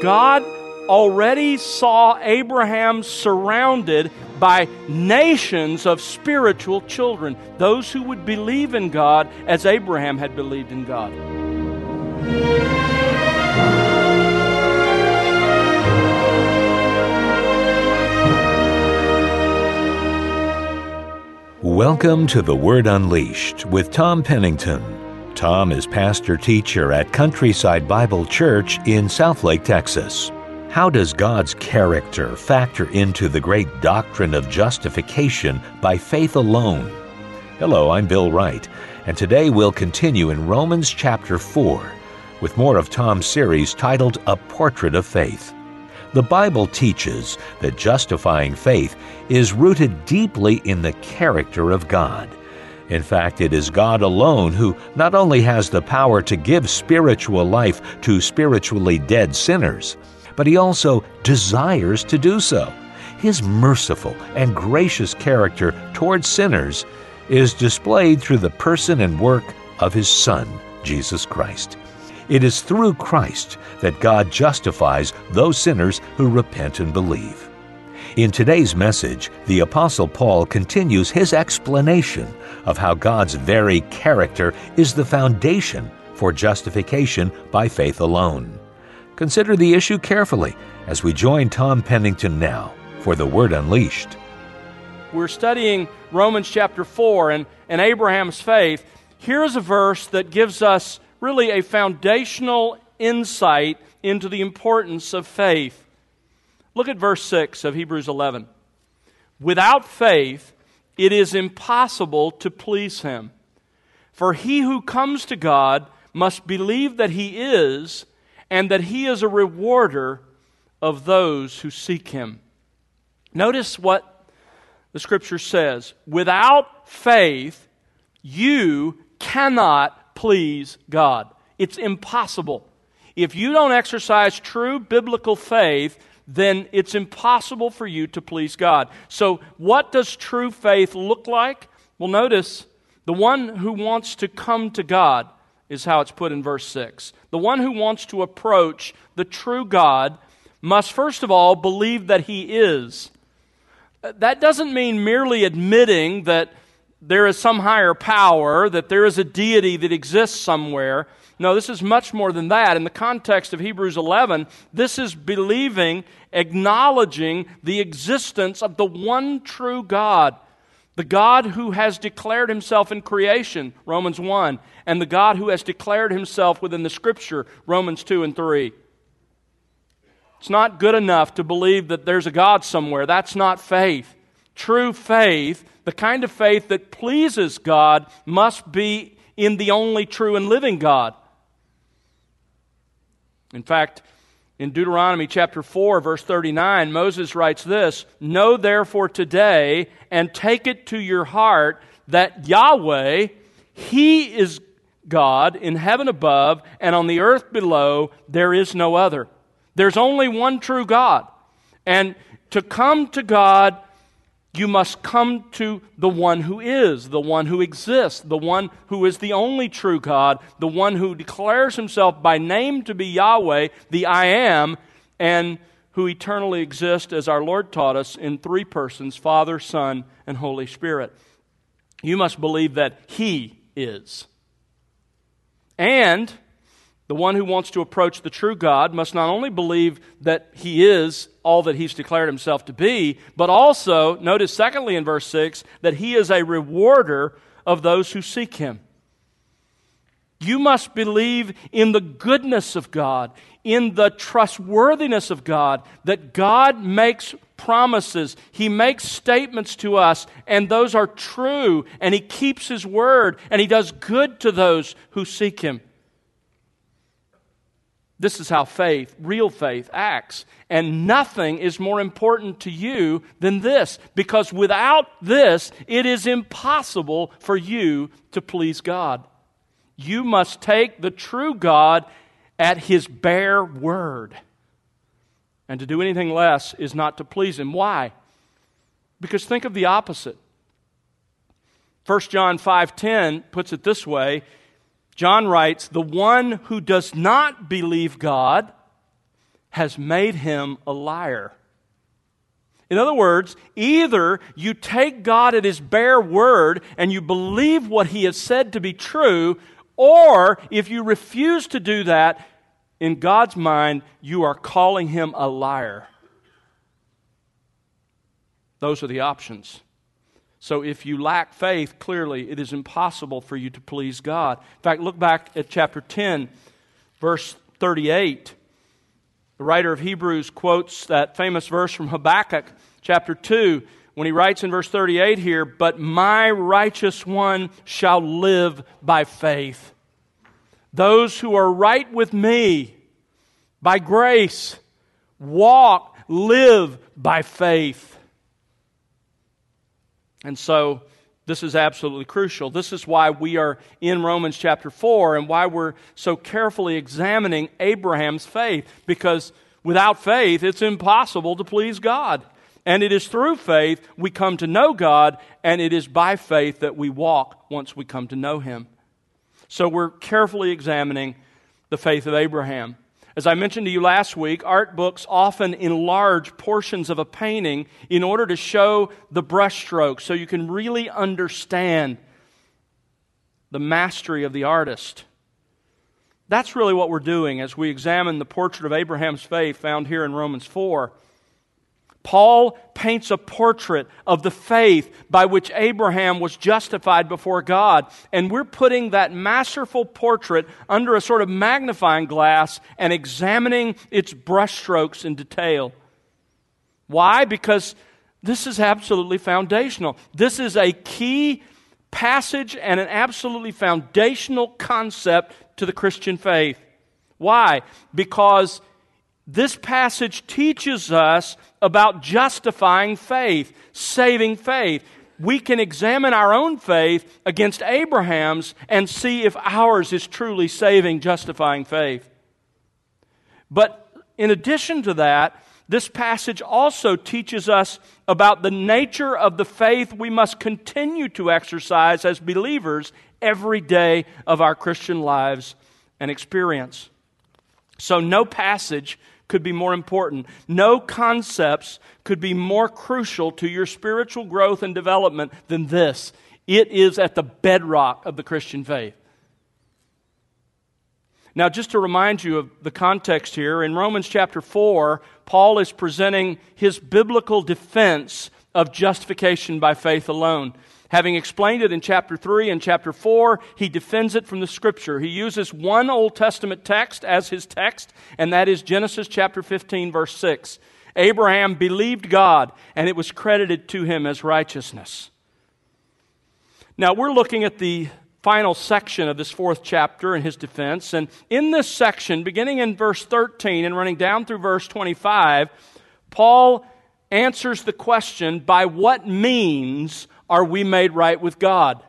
God already saw Abraham surrounded by nations of spiritual children, those who would believe in God as Abraham had believed in God. Welcome to The Word Unleashed with Tom Pennington. Tom is pastor teacher at Countryside Bible Church in Southlake, Texas. How does God's character factor into the great doctrine of justification by faith alone? Hello, I'm Bill Wright, and today we'll continue in Romans chapter 4 with more of Tom's series titled A Portrait of Faith. The Bible teaches that justifying faith is rooted deeply in the character of God. In fact, it is God alone who not only has the power to give spiritual life to spiritually dead sinners, but he also desires to do so. His merciful and gracious character towards sinners is displayed through the person and work of his Son, Jesus Christ. It is through Christ that God justifies those sinners who repent and believe. In today's message, the Apostle Paul continues his explanation of how God's very character is the foundation for justification by faith alone. Consider the issue carefully as we join Tom Pennington now for the Word Unleashed. We're studying Romans chapter 4 and, and Abraham's faith. Here's a verse that gives us really a foundational insight into the importance of faith. Look at verse 6 of Hebrews 11. Without faith, it is impossible to please him. For he who comes to God must believe that he is, and that he is a rewarder of those who seek him. Notice what the scripture says without faith, you cannot please God. It's impossible. If you don't exercise true biblical faith, then it's impossible for you to please God. So, what does true faith look like? Well, notice the one who wants to come to God is how it's put in verse 6. The one who wants to approach the true God must first of all believe that he is. That doesn't mean merely admitting that there is some higher power, that there is a deity that exists somewhere. No, this is much more than that. In the context of Hebrews 11, this is believing, acknowledging the existence of the one true God. The God who has declared himself in creation, Romans 1, and the God who has declared himself within the Scripture, Romans 2 and 3. It's not good enough to believe that there's a God somewhere. That's not faith. True faith the kind of faith that pleases God must be in the only true and living God. In fact, in Deuteronomy chapter 4, verse 39, Moses writes this Know therefore today and take it to your heart that Yahweh, He is God in heaven above and on the earth below, there is no other. There's only one true God. And to come to God you must come to the one who is, the one who exists, the one who is the only true God, the one who declares himself by name to be Yahweh, the I am, and who eternally exists, as our Lord taught us, in three persons Father, Son, and Holy Spirit. You must believe that He is. And the one who wants to approach the true God must not only believe that he is all that he's declared himself to be, but also, notice secondly in verse 6, that he is a rewarder of those who seek him. You must believe in the goodness of God, in the trustworthiness of God, that God makes promises, He makes statements to us, and those are true, and He keeps His word, and He does good to those who seek Him. This is how faith, real faith, acts. And nothing is more important to you than this, because without this, it is impossible for you to please God. You must take the true God at his bare word. And to do anything less is not to please him. Why? Because think of the opposite. 1 John 5:10 puts it this way, John writes, The one who does not believe God has made him a liar. In other words, either you take God at his bare word and you believe what he has said to be true, or if you refuse to do that, in God's mind, you are calling him a liar. Those are the options. So if you lack faith, clearly it is impossible for you to please God. In fact, look back at chapter 10, verse 38. The writer of Hebrews quotes that famous verse from Habakkuk chapter 2 when he writes in verse 38 here, But my righteous one shall live by faith. Those who are right with me by grace walk, live by faith. And so, this is absolutely crucial. This is why we are in Romans chapter 4 and why we're so carefully examining Abraham's faith. Because without faith, it's impossible to please God. And it is through faith we come to know God, and it is by faith that we walk once we come to know Him. So we're carefully examining the faith of Abraham. As I mentioned to you last week, art books often enlarge portions of a painting in order to show the brushstrokes so you can really understand the mastery of the artist. That's really what we're doing as we examine the portrait of Abraham's faith found here in Romans 4. Paul paints a portrait of the faith by which Abraham was justified before God. And we're putting that masterful portrait under a sort of magnifying glass and examining its brushstrokes in detail. Why? Because this is absolutely foundational. This is a key passage and an absolutely foundational concept to the Christian faith. Why? Because this passage teaches us about justifying faith, saving faith. We can examine our own faith against Abraham's and see if ours is truly saving, justifying faith. But in addition to that, this passage also teaches us about the nature of the faith we must continue to exercise as believers every day of our Christian lives and experience. So, no passage could be more important. No concepts could be more crucial to your spiritual growth and development than this. It is at the bedrock of the Christian faith. Now, just to remind you of the context here, in Romans chapter 4, Paul is presenting his biblical defense of justification by faith alone. Having explained it in chapter 3 and chapter 4, he defends it from the scripture. He uses one Old Testament text as his text, and that is Genesis chapter 15, verse 6. Abraham believed God, and it was credited to him as righteousness. Now, we're looking at the final section of this fourth chapter in his defense. And in this section, beginning in verse 13 and running down through verse 25, Paul answers the question by what means are we made right with God?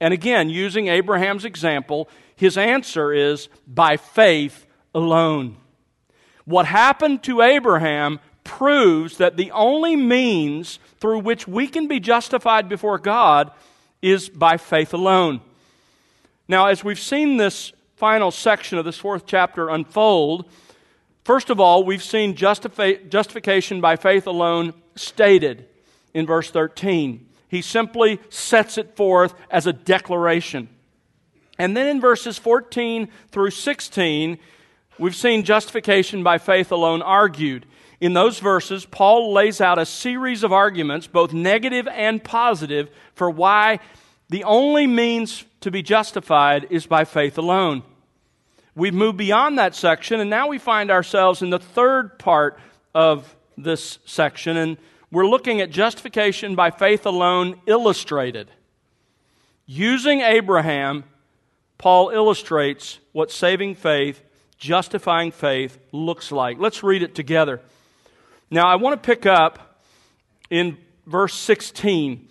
And again, using Abraham's example, his answer is by faith alone. What happened to Abraham proves that the only means through which we can be justified before God is by faith alone. Now, as we've seen this final section of this fourth chapter unfold, first of all, we've seen justifi- justification by faith alone stated in verse 13. He simply sets it forth as a declaration. And then in verses 14 through 16, we've seen justification by faith alone argued. In those verses, Paul lays out a series of arguments, both negative and positive, for why the only means to be justified is by faith alone. We've moved beyond that section, and now we find ourselves in the third part of this section. And we're looking at justification by faith alone illustrated. Using Abraham, Paul illustrates what saving faith, justifying faith, looks like. Let's read it together. Now, I want to pick up in verse 16.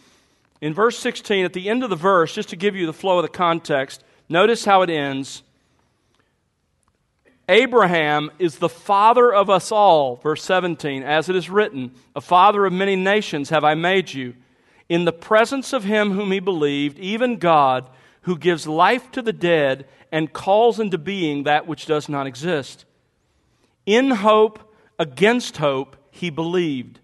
In verse 16, at the end of the verse, just to give you the flow of the context, notice how it ends. Abraham is the father of us all, verse 17, as it is written, A father of many nations have I made you, in the presence of him whom he believed, even God, who gives life to the dead and calls into being that which does not exist. In hope, against hope, he believed,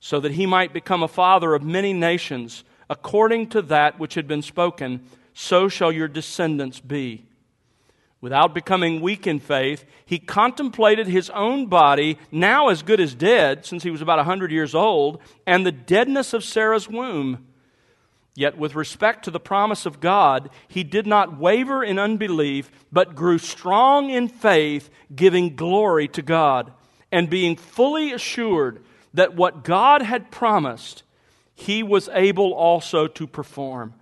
so that he might become a father of many nations, according to that which had been spoken, so shall your descendants be. Without becoming weak in faith, he contemplated his own body, now as good as dead, since he was about a 100 years old, and the deadness of Sarah's womb. Yet, with respect to the promise of God, he did not waver in unbelief, but grew strong in faith, giving glory to God, and being fully assured that what God had promised, he was able also to perform.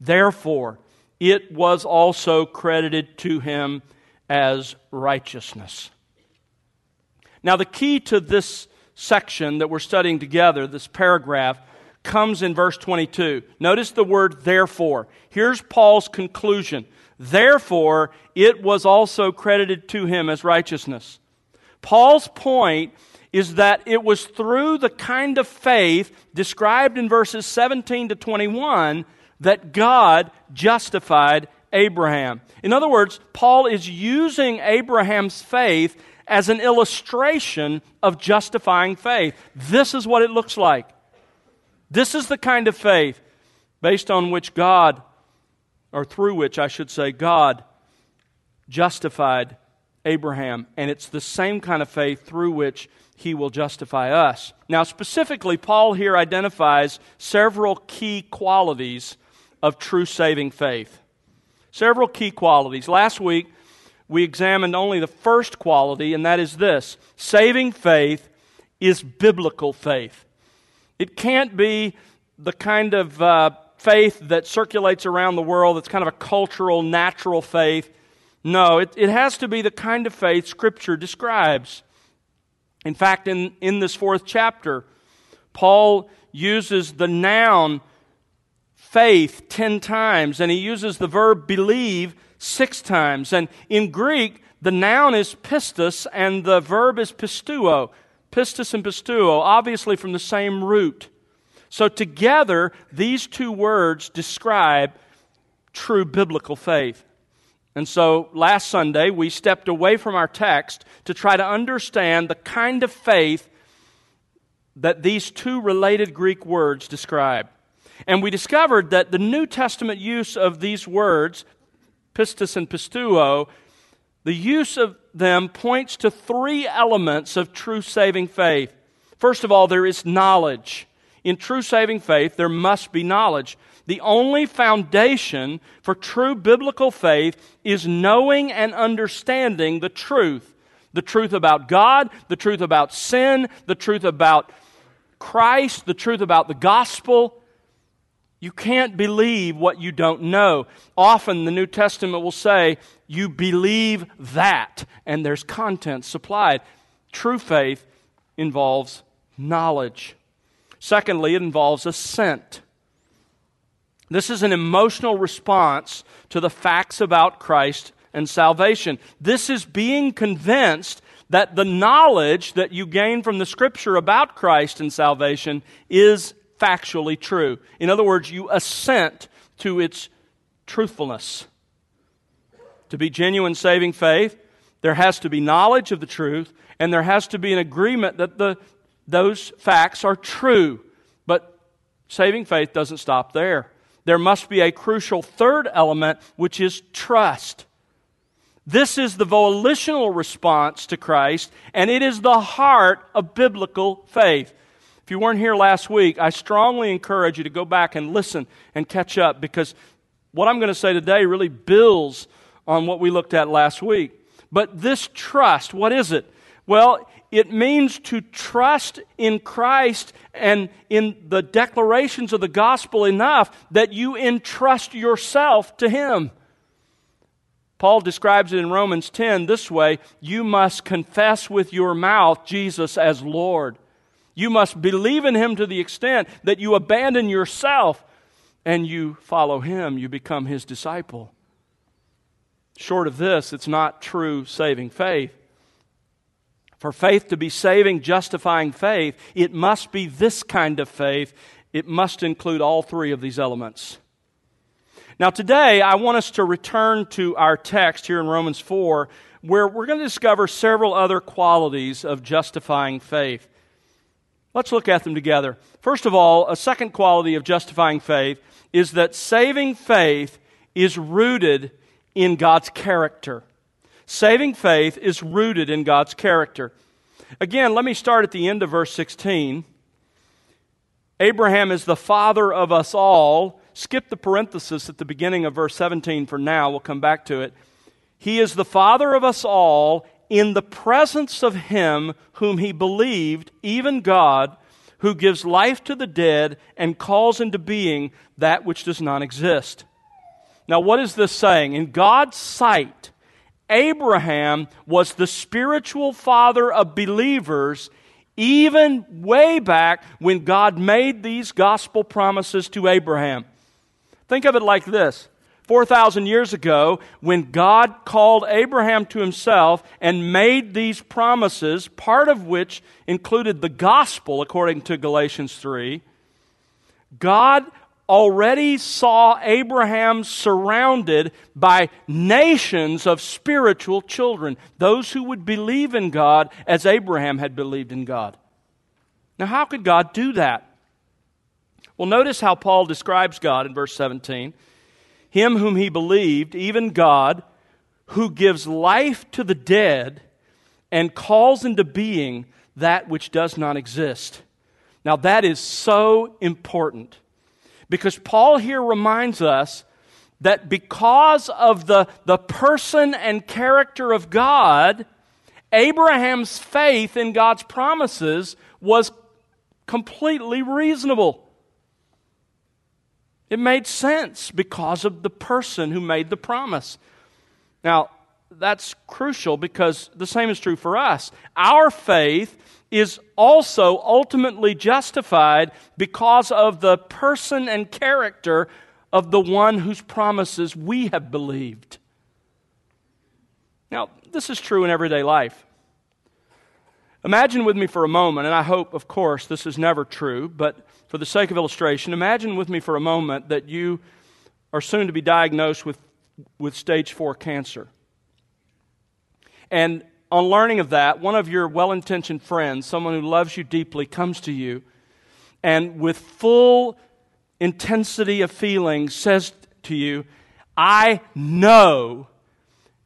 Therefore, it was also credited to him as righteousness. Now, the key to this section that we're studying together, this paragraph, comes in verse 22. Notice the word therefore. Here's Paul's conclusion. Therefore, it was also credited to him as righteousness. Paul's point is that it was through the kind of faith described in verses 17 to 21 that God justified Abraham. In other words, Paul is using Abraham's faith as an illustration of justifying faith. This is what it looks like. This is the kind of faith based on which God, or through which I should say, God justified Abraham. And it's the same kind of faith through which he will justify us. Now, specifically, Paul here identifies several key qualities of true saving faith. Several key qualities. Last week, we examined only the first quality, and that is this saving faith is biblical faith. It can't be the kind of uh, faith that circulates around the world that's kind of a cultural, natural faith. No, it, it has to be the kind of faith Scripture describes. In fact, in, in this fourth chapter, Paul uses the noun faith 10 times, and he uses the verb believe six times. And in Greek, the noun is pistis and the verb is pisteuo. Pistis and pisteuo, obviously from the same root. So together, these two words describe true biblical faith. And so last Sunday, we stepped away from our text to try to understand the kind of faith that these two related Greek words describe. And we discovered that the New Testament use of these words, pistis and pisteuo, the use of them points to three elements of true saving faith. First of all, there is knowledge. In true saving faith, there must be knowledge. The only foundation for true biblical faith is knowing and understanding the truth the truth about God, the truth about sin, the truth about Christ, the truth about the gospel. You can't believe what you don't know. Often the New Testament will say, You believe that, and there's content supplied. True faith involves knowledge. Secondly, it involves assent. This is an emotional response to the facts about Christ and salvation. This is being convinced that the knowledge that you gain from the Scripture about Christ and salvation is factually true. In other words, you assent to its truthfulness. To be genuine saving faith, there has to be knowledge of the truth, and there has to be an agreement that the, those facts are true. But saving faith doesn't stop there. There must be a crucial third element, which is trust. This is the volitional response to Christ, and it is the heart of biblical faith. If you weren't here last week, I strongly encourage you to go back and listen and catch up because what I'm going to say today really builds on what we looked at last week. But this trust, what is it? Well, it means to trust in Christ and in the declarations of the gospel enough that you entrust yourself to Him. Paul describes it in Romans 10 this way You must confess with your mouth Jesus as Lord you must believe in him to the extent that you abandon yourself and you follow him. You become his disciple. Short of this, it's not true saving faith. For faith to be saving, justifying faith, it must be this kind of faith. It must include all three of these elements. Now, today, I want us to return to our text here in Romans 4, where we're going to discover several other qualities of justifying faith. Let's look at them together. First of all, a second quality of justifying faith is that saving faith is rooted in God's character. Saving faith is rooted in God's character. Again, let me start at the end of verse 16. Abraham is the father of us all. Skip the parenthesis at the beginning of verse 17 for now. We'll come back to it. He is the father of us all in the presence of him whom he believed, even God, who gives life to the dead and calls into being that which does not exist. Now, what is this saying? In God's sight, Abraham was the spiritual father of believers even way back when God made these gospel promises to Abraham. Think of it like this 4,000 years ago, when God called Abraham to himself and made these promises, part of which included the gospel, according to Galatians 3, God already saw Abraham surrounded by nations of spiritual children, those who would believe in God as Abraham had believed in God. Now, how could God do that? Well, notice how Paul describes God in verse 17 Him whom he believed, even God, who gives life to the dead and calls into being that which does not exist. Now, that is so important because Paul here reminds us that because of the, the person and character of God, Abraham's faith in God's promises was completely reasonable. It made sense because of the person who made the promise. Now, that's crucial because the same is true for us. Our faith is also ultimately justified because of the person and character of the one whose promises we have believed. Now, this is true in everyday life. Imagine with me for a moment, and I hope, of course, this is never true, but for the sake of illustration, imagine with me for a moment that you are soon to be diagnosed with, with stage four cancer. And on learning of that, one of your well intentioned friends, someone who loves you deeply, comes to you and with full intensity of feeling says to you, I know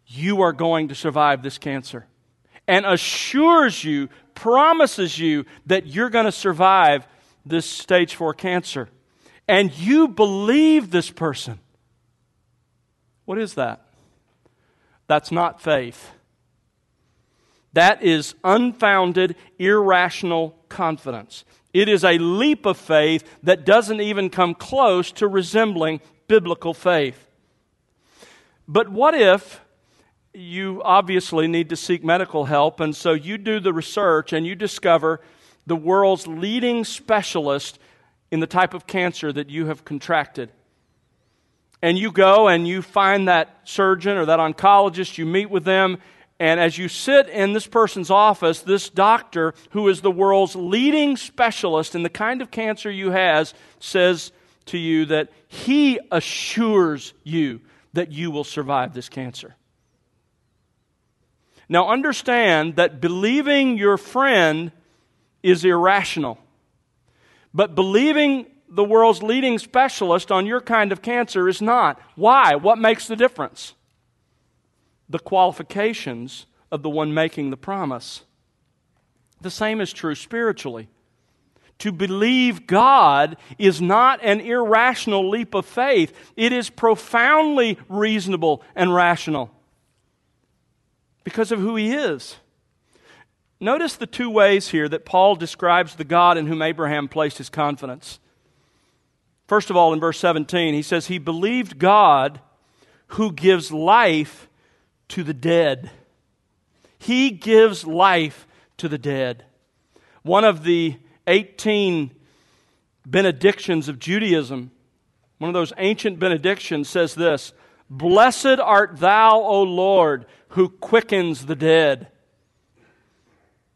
you are going to survive this cancer. And assures you, promises you that you're going to survive this stage four cancer. And you believe this person. What is that? That's not faith. That is unfounded, irrational confidence. It is a leap of faith that doesn't even come close to resembling biblical faith. But what if you obviously need to seek medical help, and so you do the research and you discover the world's leading specialist in the type of cancer that you have contracted? And you go and you find that surgeon or that oncologist, you meet with them, and as you sit in this person's office, this doctor, who is the world's leading specialist in the kind of cancer you has, says to you that he assures you that you will survive this cancer. Now, understand that believing your friend is irrational. But believing the world's leading specialist on your kind of cancer is not. Why? What makes the difference? the qualifications of the one making the promise. The same is true spiritually. To believe God is not an irrational leap of faith, it is profoundly reasonable and rational because of who He is. Notice the two ways here that Paul describes the God in whom Abraham placed his confidence. First of all, in verse 17, he says, He believed God who gives life to the dead. He gives life to the dead. One of the 18 benedictions of Judaism, one of those ancient benedictions says this Blessed art thou, O Lord, who quickens the dead.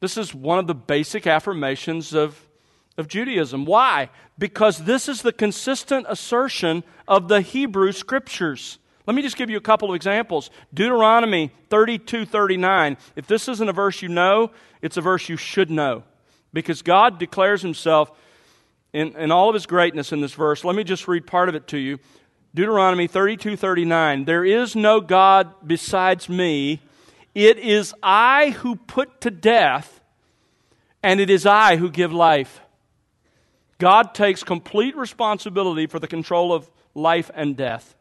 This is one of the basic affirmations of, of Judaism. Why? Because this is the consistent assertion of the Hebrew Scriptures Let me just give you a couple of examples. Deuteronomy 32 39. If this isn't a verse you know, it's a verse you should know because God declares himself in, in all of his greatness in this verse. Let me just read part of it to you. Deuteronomy 32 39. There is no God besides me. It is I who put to death, and it is I who give life. God takes complete responsibility for the control of life and death.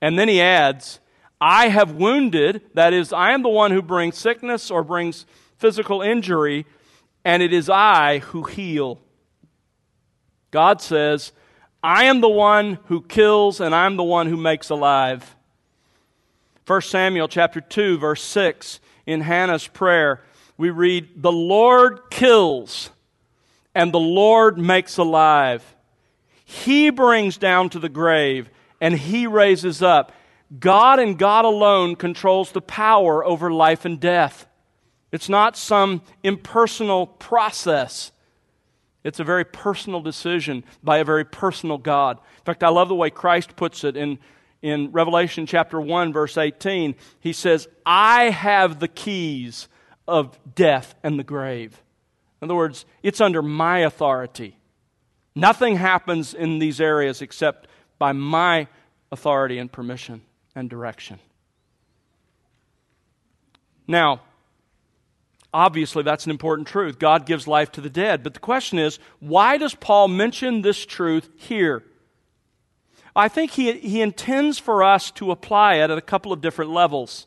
And then he adds, I have wounded, that is, I am the one who brings sickness or brings physical injury, and it is I who heal. God says, I am the one who kills and I'm the one who makes alive. 1 Samuel chapter 2 verse 6 in Hannah's prayer we read the Lord kills and the Lord makes alive. He brings down to the grave and he raises up. God and God alone controls the power over life and death. It's not some impersonal process. It's a very personal decision by a very personal God. In fact, I love the way Christ puts it in, in Revelation chapter 1, verse 18. He says, I have the keys of death and the grave. In other words, it's under my authority. Nothing happens in these areas except by my authority and permission and direction. Now, Obviously, that's an important truth. God gives life to the dead. But the question is, why does Paul mention this truth here? I think he, he intends for us to apply it at a couple of different levels.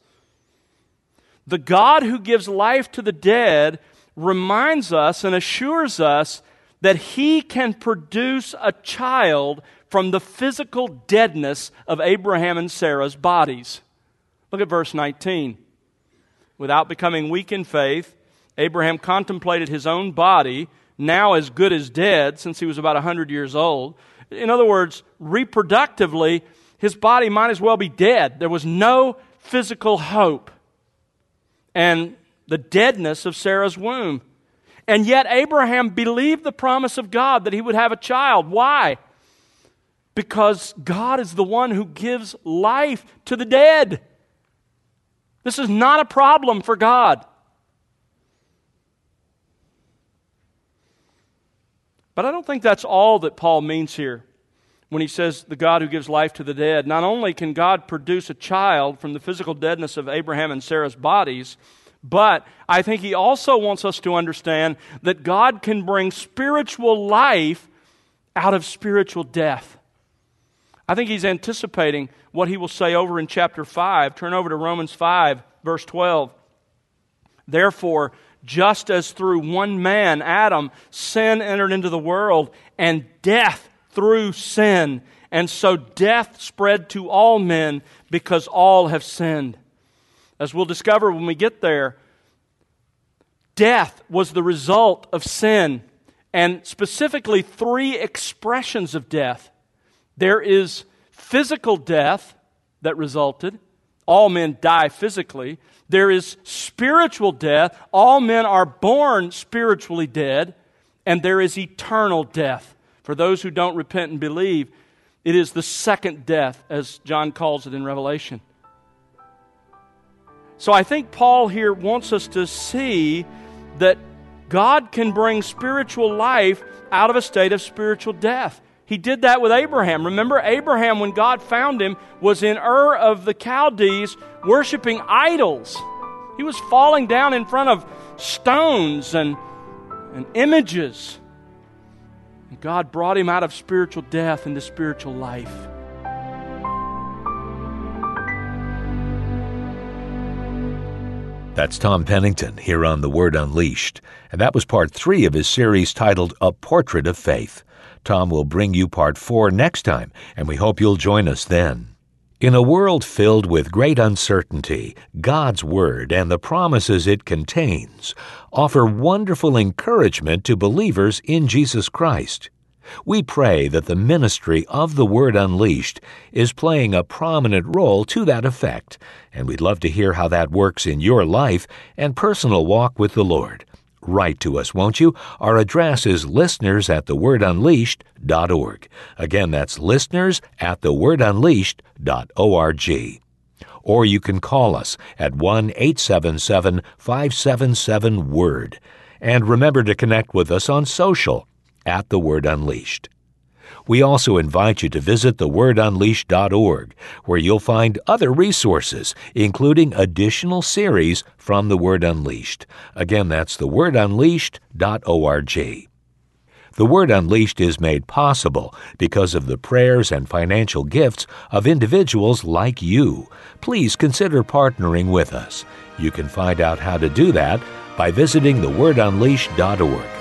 The God who gives life to the dead reminds us and assures us that he can produce a child from the physical deadness of Abraham and Sarah's bodies. Look at verse 19 without becoming weak in faith, Abraham contemplated his own body, now as good as dead, since he was about 100 years old. In other words, reproductively, his body might as well be dead. There was no physical hope. And the deadness of Sarah's womb. And yet, Abraham believed the promise of God that he would have a child. Why? Because God is the one who gives life to the dead. This is not a problem for God. But I don't think that's all that Paul means here when he says the God who gives life to the dead. Not only can God produce a child from the physical deadness of Abraham and Sarah's bodies, but I think he also wants us to understand that God can bring spiritual life out of spiritual death. I think he's anticipating what he will say over in chapter 5. Turn over to Romans 5, verse 12. Therefore, just as through one man, Adam, sin entered into the world, and death through sin. And so death spread to all men because all have sinned. As we'll discover when we get there, death was the result of sin, and specifically three expressions of death. There is physical death that resulted. All men die physically. There is spiritual death. All men are born spiritually dead. And there is eternal death. For those who don't repent and believe, it is the second death, as John calls it in Revelation. So I think Paul here wants us to see that God can bring spiritual life out of a state of spiritual death. He did that with Abraham. Remember, Abraham, when God found him, was in Ur of the Chaldees worshiping idols. He was falling down in front of stones and, and images. And God brought him out of spiritual death into spiritual life. That's Tom Pennington here on The Word Unleashed, and that was part three of his series titled A Portrait of Faith. Tom will bring you part four next time, and we hope you'll join us then. In a world filled with great uncertainty, God's Word and the promises it contains offer wonderful encouragement to believers in Jesus Christ. We pray that the ministry of the Word Unleashed is playing a prominent role to that effect, and we'd love to hear how that works in your life and personal walk with the Lord. write to us, won't you? Our address is listeners at thewordunleashed.org. Again, that's listeners at thewordunleashed.org. Or you can call us at 1 877 577 Word. And remember to connect with us on social at The Word Unleashed. We also invite you to visit thewordunleashed.org, where you'll find other resources, including additional series from The Word Unleashed. Again, that's thewordunleashed.org. The Word Unleashed is made possible because of the prayers and financial gifts of individuals like you. Please consider partnering with us. You can find out how to do that by visiting thewordunleashed.org.